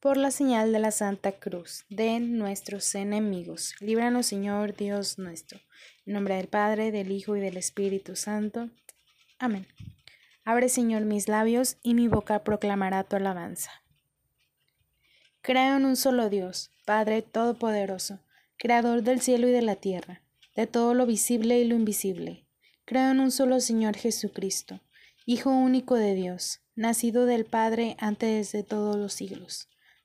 por la señal de la Santa Cruz de nuestros enemigos. Líbranos, Señor Dios nuestro. En nombre del Padre, del Hijo y del Espíritu Santo. Amén. Abre, Señor, mis labios y mi boca proclamará tu alabanza. Creo en un solo Dios, Padre Todopoderoso, Creador del cielo y de la tierra, de todo lo visible y lo invisible. Creo en un solo Señor Jesucristo, Hijo único de Dios, nacido del Padre antes de todos los siglos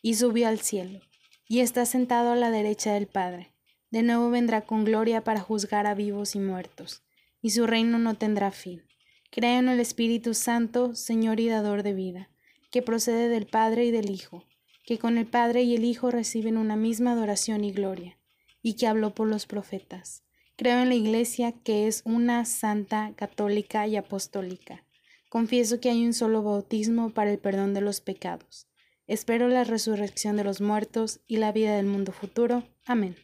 y subió al cielo, y está sentado a la derecha del Padre. De nuevo vendrá con gloria para juzgar a vivos y muertos, y su reino no tendrá fin. Creo en el Espíritu Santo, Señor y dador de vida, que procede del Padre y del Hijo, que con el Padre y el Hijo reciben una misma adoración y gloria, y que habló por los profetas. Creo en la Iglesia, que es una santa, católica y apostólica. Confieso que hay un solo bautismo para el perdón de los pecados Espero la resurrección de los muertos y la vida del mundo futuro. Amén.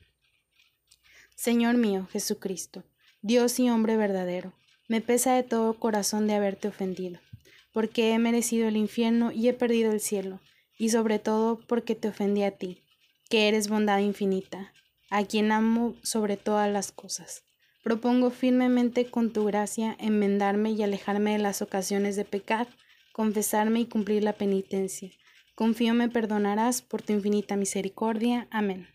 Señor mío, Jesucristo, Dios y hombre verdadero, me pesa de todo corazón de haberte ofendido, porque he merecido el infierno y he perdido el cielo, y sobre todo porque te ofendí a ti, que eres bondad infinita, a quien amo sobre todas las cosas. Propongo firmemente con tu gracia enmendarme y alejarme de las ocasiones de pecar, confesarme y cumplir la penitencia Confío me perdonarás por tu infinita misericordia. Amén.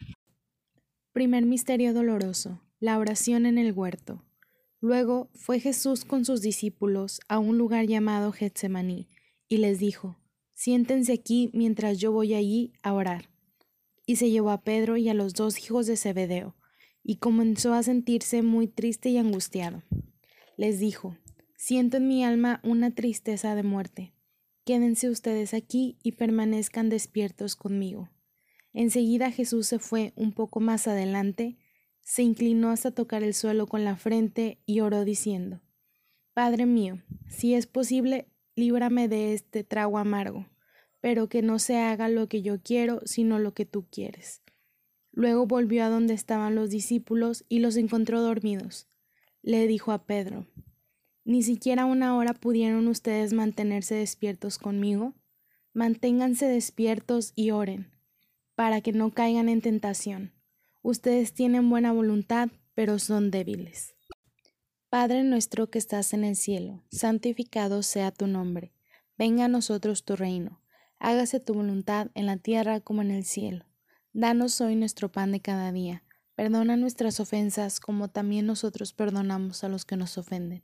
Primer misterio doloroso. La oración en el huerto. Luego fue Jesús con sus discípulos a un lugar llamado Getsemaní, y les dijo, Siéntense aquí mientras yo voy allí a orar. Y se llevó a Pedro y a los dos hijos de Zebedeo, y comenzó a sentirse muy triste y angustiado. Les dijo, Siento en mi alma una tristeza de muerte Quédense ustedes aquí y permanezcan despiertos conmigo. Enseguida Jesús se fue un poco más adelante, se inclinó hasta tocar el suelo con la frente y oró diciendo, Padre mío, si es posible, líbrame de este trago amargo, pero que no se haga lo que yo quiero, sino lo que tú quieres. Luego volvió a donde estaban los discípulos y los encontró dormidos. Le dijo a Pedro, ni siquiera una hora pudieron ustedes mantenerse despiertos conmigo. Manténganse despiertos y oren, para que no caigan en tentación. Ustedes tienen buena voluntad, pero son débiles. Padre nuestro que estás en el cielo, santificado sea tu nombre. Venga a nosotros tu reino. Hágase tu voluntad en la tierra como en el cielo. Danos hoy nuestro pan de cada día. Perdona nuestras ofensas como también nosotros perdonamos a los que nos ofenden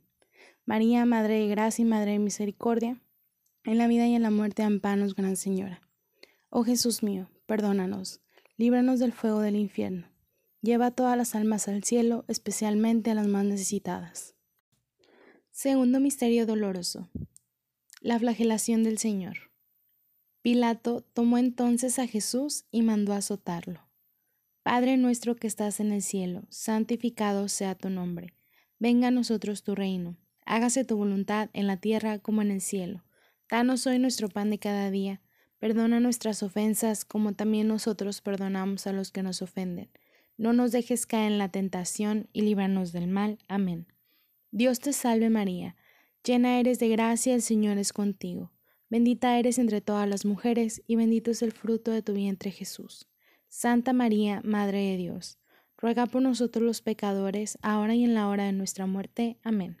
María, Madre de Gracia y Madre de Misericordia, en la vida y en la muerte, ampanos, Gran Señora. Oh Jesús mío, perdónanos líbranos del fuego del infierno. Lleva a todas las almas al cielo, especialmente a las más necesitadas. Segundo misterio doloroso. La flagelación del Señor. Pilato tomó entonces a Jesús y mandó azotarlo. Padre nuestro que estás en el cielo, santificado sea tu nombre. Venga a nosotros tu reino. Hágase tu voluntad en la tierra como en el cielo. Danos hoy nuestro pan de cada día Perdona nuestras ofensas como también nosotros perdonamos a los que nos ofenden. No nos dejes caer en la tentación y líbranos del mal. Amén. Dios te salve María, llena eres de gracia, el Señor es contigo. Bendita eres entre todas las mujeres y bendito es el fruto de tu vientre Jesús. Santa María, Madre de Dios, ruega por nosotros los pecadores, ahora y en la hora de nuestra muerte. Amén.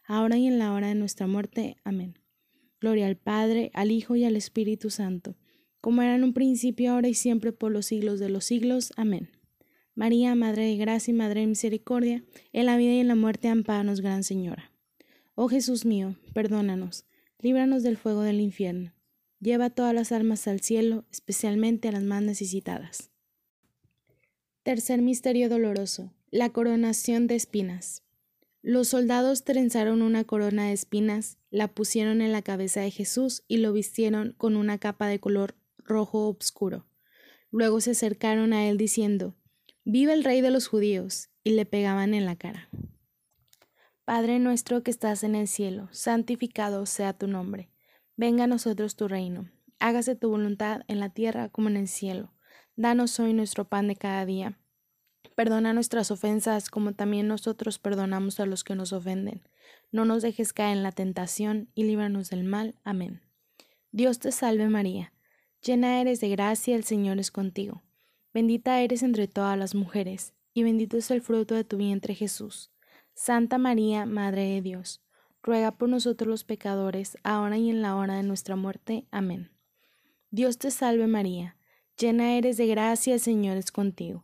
ahora y en la hora de nuestra muerte. Amén. Gloria al Padre, al Hijo y al Espíritu Santo como era en un principio, ahora y siempre, por los siglos de los siglos. Amén. María, Madre de Gracia y Madre de Misericordia, en la vida y en la muerte, amparanos, Gran Señora. Oh Jesús mío, perdónanos, líbranos del fuego del infierno. lleva todas las almas al cielo, especialmente a las más necesitadas. Tercer misterio doloroso, la coronación de espinas. Los soldados trenzaron una corona de espinas, la pusieron en la cabeza de Jesús y lo vistieron con una capa de color rojo obscuro. Luego se acercaron a él diciendo, Viva el rey de los judíos, y le pegaban en la cara. Padre nuestro que estás en el cielo, santificado sea tu nombre. Venga a nosotros tu reino. Hágase tu voluntad en la tierra como en el cielo. Danos hoy nuestro pan de cada día. Perdona nuestras ofensas como también nosotros perdonamos a los que nos ofenden. No nos dejes caer en la tentación y líbranos del mal. Amén. Dios te salve María, llena eres de gracia, el Señor es contigo. Bendita eres entre todas las mujeres, y bendito es el fruto de tu vientre Jesús. Santa María, Madre de Dios, ruega por nosotros los pecadores, ahora y en la hora de nuestra muerte. Amén. Dios te salve María, llena eres de gracia, el Señor es contigo.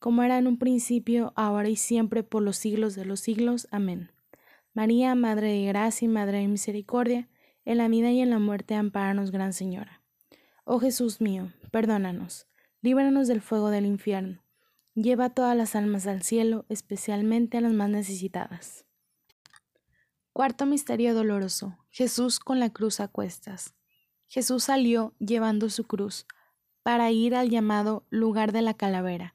como era en un principio, ahora y siempre, por los siglos de los siglos. Amén. María, Madre de Gracia y Madre de Misericordia, en la vida y en la muerte, amparanos, Gran Señora. Oh Jesús mío, perdónanos, líbranos del fuego del infierno, lleva todas las almas al cielo, especialmente a las más necesitadas. Cuarto Misterio Doloroso. Jesús con la cruz a cuestas. Jesús salió llevando su cruz para ir al llamado lugar de la calavera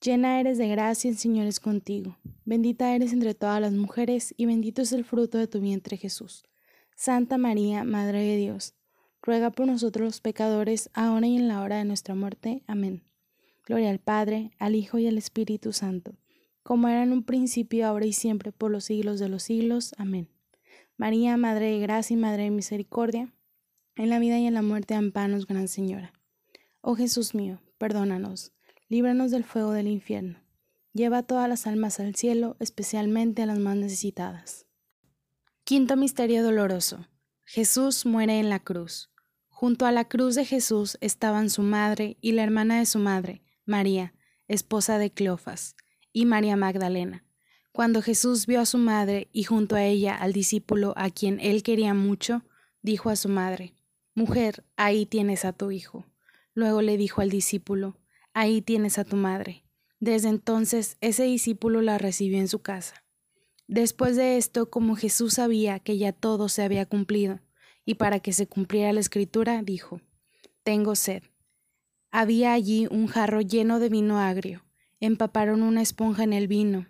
Llena eres de gracia, el Señor es contigo. Bendita eres entre todas las mujeres, y bendito es el fruto de tu vientre Jesús. Santa María, Madre de Dios, ruega por nosotros los pecadores, ahora y en la hora de nuestra muerte. Amén. Gloria al Padre, al Hijo y al Espíritu Santo, como era en un principio, ahora y siempre, por los siglos de los siglos. Amén. María, Madre de Gracia y Madre de Misericordia, en la vida y en la muerte, ampanos, Gran Señora. Oh Jesús mío, perdónanos líbranos del fuego del infierno. Lleva todas las almas al cielo, especialmente a las más necesitadas. Quinto Misterio Doloroso. Jesús muere en la cruz. Junto a la cruz de Jesús estaban su madre y la hermana de su madre, María, esposa de Cleofas, y María Magdalena. Cuando Jesús vio a su madre y junto a ella al discípulo a quien él quería mucho, dijo a su madre, Mujer, ahí tienes a tu hijo. Luego le dijo al discípulo, ahí tienes a tu madre. Desde entonces ese discípulo la recibió en su casa. Después de esto, como Jesús sabía que ya todo se había cumplido, y para que se cumpliera la escritura, dijo, Tengo sed. Había allí un jarro lleno de vino agrio. Empaparon una esponja en el vino,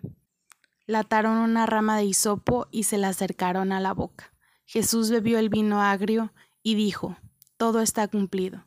lataron una rama de hisopo y se la acercaron a la boca. Jesús bebió el vino agrio y dijo, Todo está cumplido.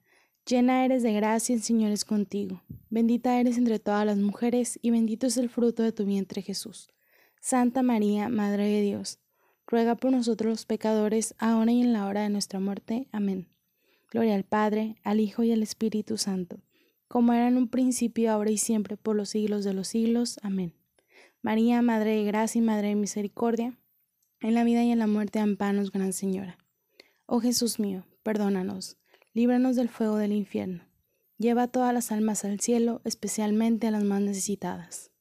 llena eres de gracia, el Señor es contigo. Bendita eres entre todas las mujeres, y bendito es el fruto de tu vientre Jesús. Santa María, Madre de Dios, ruega por nosotros los pecadores, ahora y en la hora de nuestra muerte. Amén. Gloria al Padre, al Hijo y al Espíritu Santo, como era en un principio, ahora y siempre, por los siglos de los siglos. Amén. María, Madre de Gracia y Madre de Misericordia, en la vida y en la muerte, ampanos, Gran Señora. Oh Jesús mío, perdónanos, líbranos del fuego del infierno. Lleva a todas las almas al cielo, especialmente a las más necesitadas.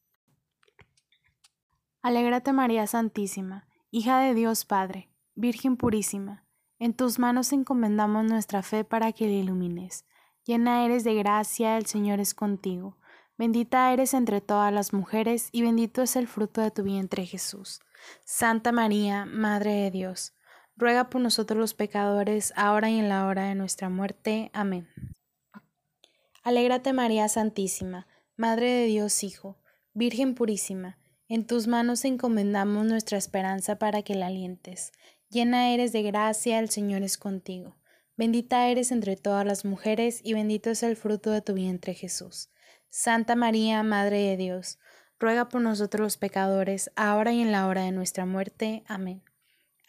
Alégrate María Santísima, hija de Dios Padre, Virgen purísima, en tus manos encomendamos nuestra fe para que la ilumines. Llena eres de gracia, el Señor es contigo. Bendita eres entre todas las mujeres, y bendito es el fruto de tu vientre Jesús. Santa María, Madre de Dios, ruega por nosotros los pecadores, ahora y en la hora de nuestra muerte. Amén. Alégrate María Santísima, Madre de Dios Hijo, Virgen purísima, en tus manos encomendamos nuestra esperanza para que la alientes. Llena eres de gracia, el Señor es contigo. Bendita eres entre todas las mujeres, y bendito es el fruto de tu vientre Jesús. Santa María, Madre de Dios, ruega por nosotros los pecadores, ahora y en la hora de nuestra muerte. Amén.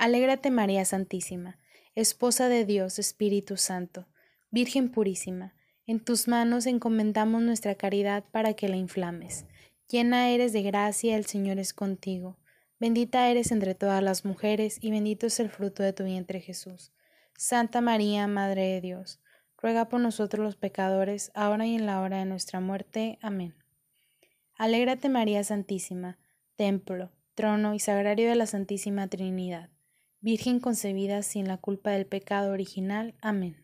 Alégrate María Santísima, Esposa de Dios Espíritu Santo, Virgen purísima, en tus manos encomendamos nuestra caridad para que la inflames. Llena eres de gracia, el Señor es contigo. Bendita eres entre todas las mujeres, y bendito es el fruto de tu vientre Jesús. Santa María, Madre de Dios, ruega por nosotros los pecadores, ahora y en la hora de nuestra muerte. Amén. Alégrate María Santísima, templo, trono y sagrario de la Santísima Trinidad Virgen concebida sin la culpa del pecado original. Amén.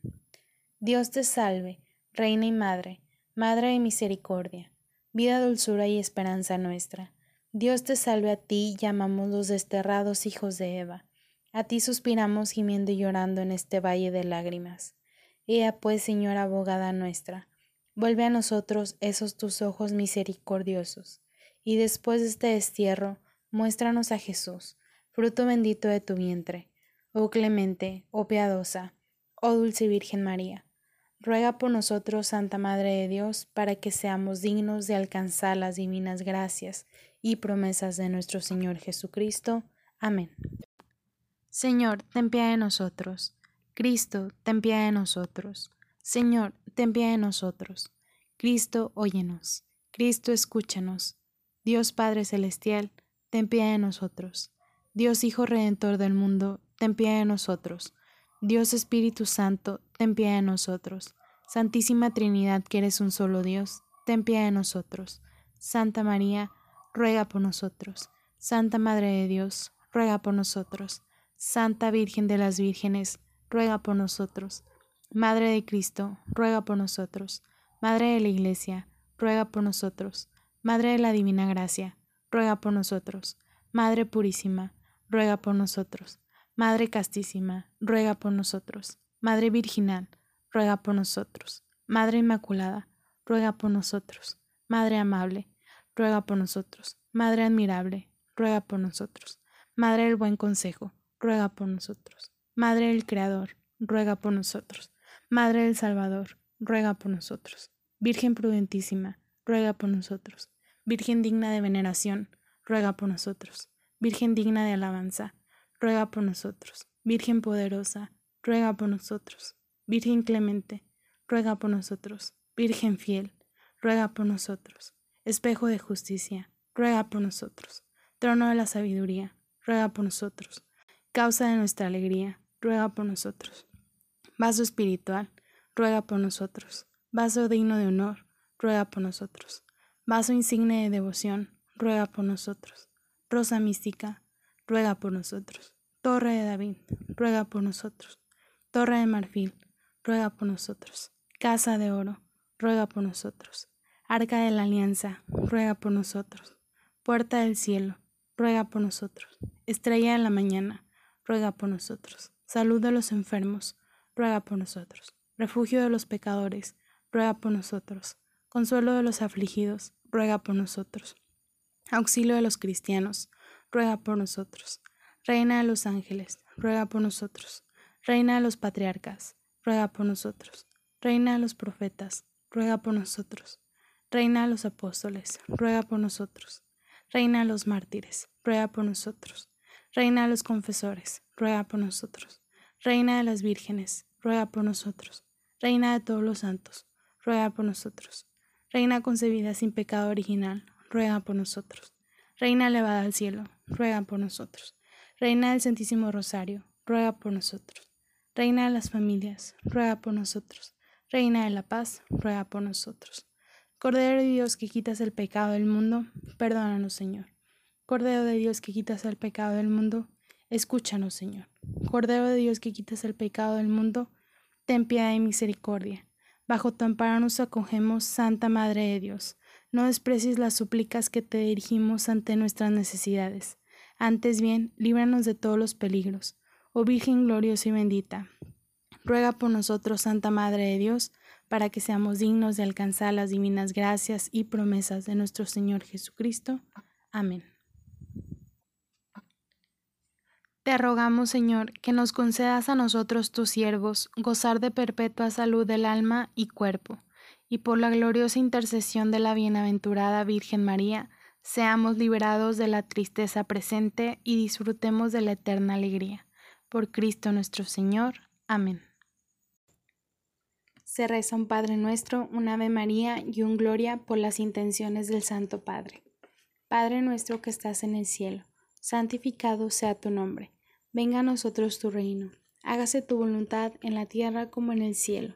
Dios te salve, Reina y Madre, Madre de Misericordia, vida, dulzura y esperanza nuestra. Dios te salve a ti, llamamos los desterrados hijos de Eva. A ti suspiramos gimiendo y llorando en este valle de lágrimas. Ea pues, Señora abogada nuestra, vuelve a nosotros esos tus ojos misericordiosos, y después de este destierro, muéstranos a Jesús fruto bendito de tu vientre. Oh clemente, oh piadosa, oh dulce Virgen María, ruega por nosotros, Santa Madre de Dios, para que seamos dignos de alcanzar las divinas gracias y promesas de nuestro Señor Jesucristo. Amén. Señor, ten piedad de nosotros. Cristo, ten piedad de nosotros. Señor, ten piedad de nosotros. Cristo, óyenos. Cristo, escúchanos. Dios Padre Celestial, ten piedad de nosotros. Dios Hijo Redentor del mundo, ten piedad de nosotros. Dios Espíritu Santo, ten piedad de nosotros. Santísima Trinidad, que eres un solo Dios, ten piedad de nosotros. Santa María, ruega por nosotros. Santa Madre de Dios, ruega por nosotros. Santa Virgen de las Vírgenes, ruega por nosotros. Madre de Cristo, ruega por nosotros. Madre de la Iglesia, ruega por nosotros. Madre de la Divina Gracia, ruega por nosotros. Madre Purísima, ruega por nosotros. Madre castísima, ruega por nosotros. Madre virginal, ruega por nosotros. Madre inmaculada, ruega por nosotros. Madre amable, ruega por nosotros. Madre admirable, ruega por nosotros. Madre del buen consejo, ruega por nosotros. Madre del Creador, ruega por nosotros. Madre del Salvador, ruega por nosotros. Virgen prudentísima, ruega por nosotros. Virgen digna de veneración, ruega por nosotros. Virgen digna de alabanza, ruega por nosotros. Virgen poderosa, ruega por nosotros. Virgen clemente, ruega por nosotros. Virgen fiel, ruega por nosotros. Espejo de justicia, ruega por nosotros. Trono de la sabiduría, ruega por nosotros. Causa de nuestra alegría, ruega por nosotros. Vaso espiritual, ruega por nosotros. Vaso digno de honor, ruega por nosotros. Vaso insigne de devoción, ruega por nosotros. Rosa mística, ruega por nosotros. Torre de David, ruega por nosotros. Torre de marfil, ruega por nosotros. Casa de oro, ruega por nosotros. Arca de la alianza, ruega por nosotros. Puerta del cielo, ruega por nosotros. Estrella de la mañana, ruega por nosotros. Salud de los enfermos, ruega por nosotros. Refugio de los pecadores, ruega por nosotros. Consuelo de los afligidos, ruega por nosotros. Auxilio de los cristianos, ruega por nosotros. Reina de los ángeles, ruega por nosotros. Reina de los patriarcas, ruega por nosotros. Reina de los profetas, ruega por nosotros. Reina de los apóstoles, ruega por nosotros. Reina de los mártires, ruega por nosotros. Reina de los confesores, ruega por nosotros. Reina de las vírgenes, ruega por nosotros. Reina de todos los santos, ruega por nosotros. Reina concebida sin pecado original, ruega por nosotros. Reina elevada al cielo, ruega por nosotros. Reina del Santísimo Rosario, ruega por nosotros. Reina de las familias, ruega por nosotros. Reina de la paz, ruega por nosotros. Cordero de Dios que quitas el pecado del mundo, perdónanos, Señor. Cordero de Dios que quitas el pecado del mundo, escúchanos, Señor. Cordero de Dios que quitas el pecado del mundo, ten piedad y misericordia. Bajo tu amparo nos acogemos, Santa Madre de Dios. No desprecies las súplicas que te dirigimos ante nuestras necesidades. Antes bien, líbranos de todos los peligros. Oh Virgen gloriosa y bendita, ruega por nosotros, Santa Madre de Dios, para que seamos dignos de alcanzar las divinas gracias y promesas de nuestro Señor Jesucristo. Amén. Te rogamos, Señor, que nos concedas a nosotros, tus siervos, gozar de perpetua salud del alma y cuerpo, y por la gloriosa intercesión de la bienaventurada Virgen María, seamos liberados de la tristeza presente y disfrutemos de la eterna alegría. Por Cristo nuestro Señor. Amén. Se reza un Padre nuestro, un Ave María y un Gloria por las intenciones del Santo Padre. Padre nuestro que estás en el cielo, santificado sea tu nombre Venga a nosotros tu reino. Hágase tu voluntad en la tierra como en el cielo.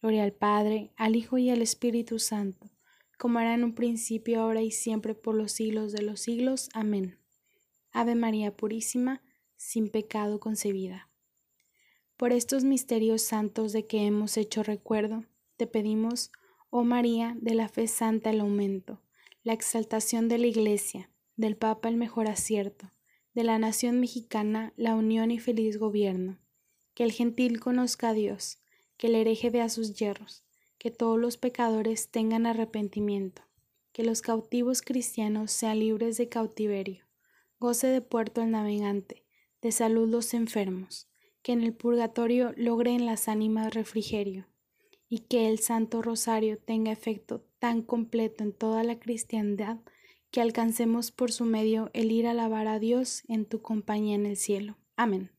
Gloria al Padre, al Hijo y al Espíritu Santo, como era en un principio, ahora y siempre, por los siglos de los siglos. Amén. Ave María Purísima, sin pecado concebida. Por estos misterios santos de que hemos hecho recuerdo, te pedimos, oh María, de la fe santa el aumento, la exaltación de la Iglesia, del Papa el mejor acierto, de la nación mexicana la unión y feliz gobierno, que el gentil conozca a Dios, que el hereje vea sus hierros, que todos los pecadores tengan arrepentimiento, que los cautivos cristianos sean libres de cautiverio, goce de puerto el navegante, de salud los enfermos, que en el purgatorio logren las ánimas refrigerio, y que el Santo Rosario tenga efecto tan completo en toda la cristiandad que alcancemos por su medio el ir a alabar a Dios en tu compañía en el cielo. Amén.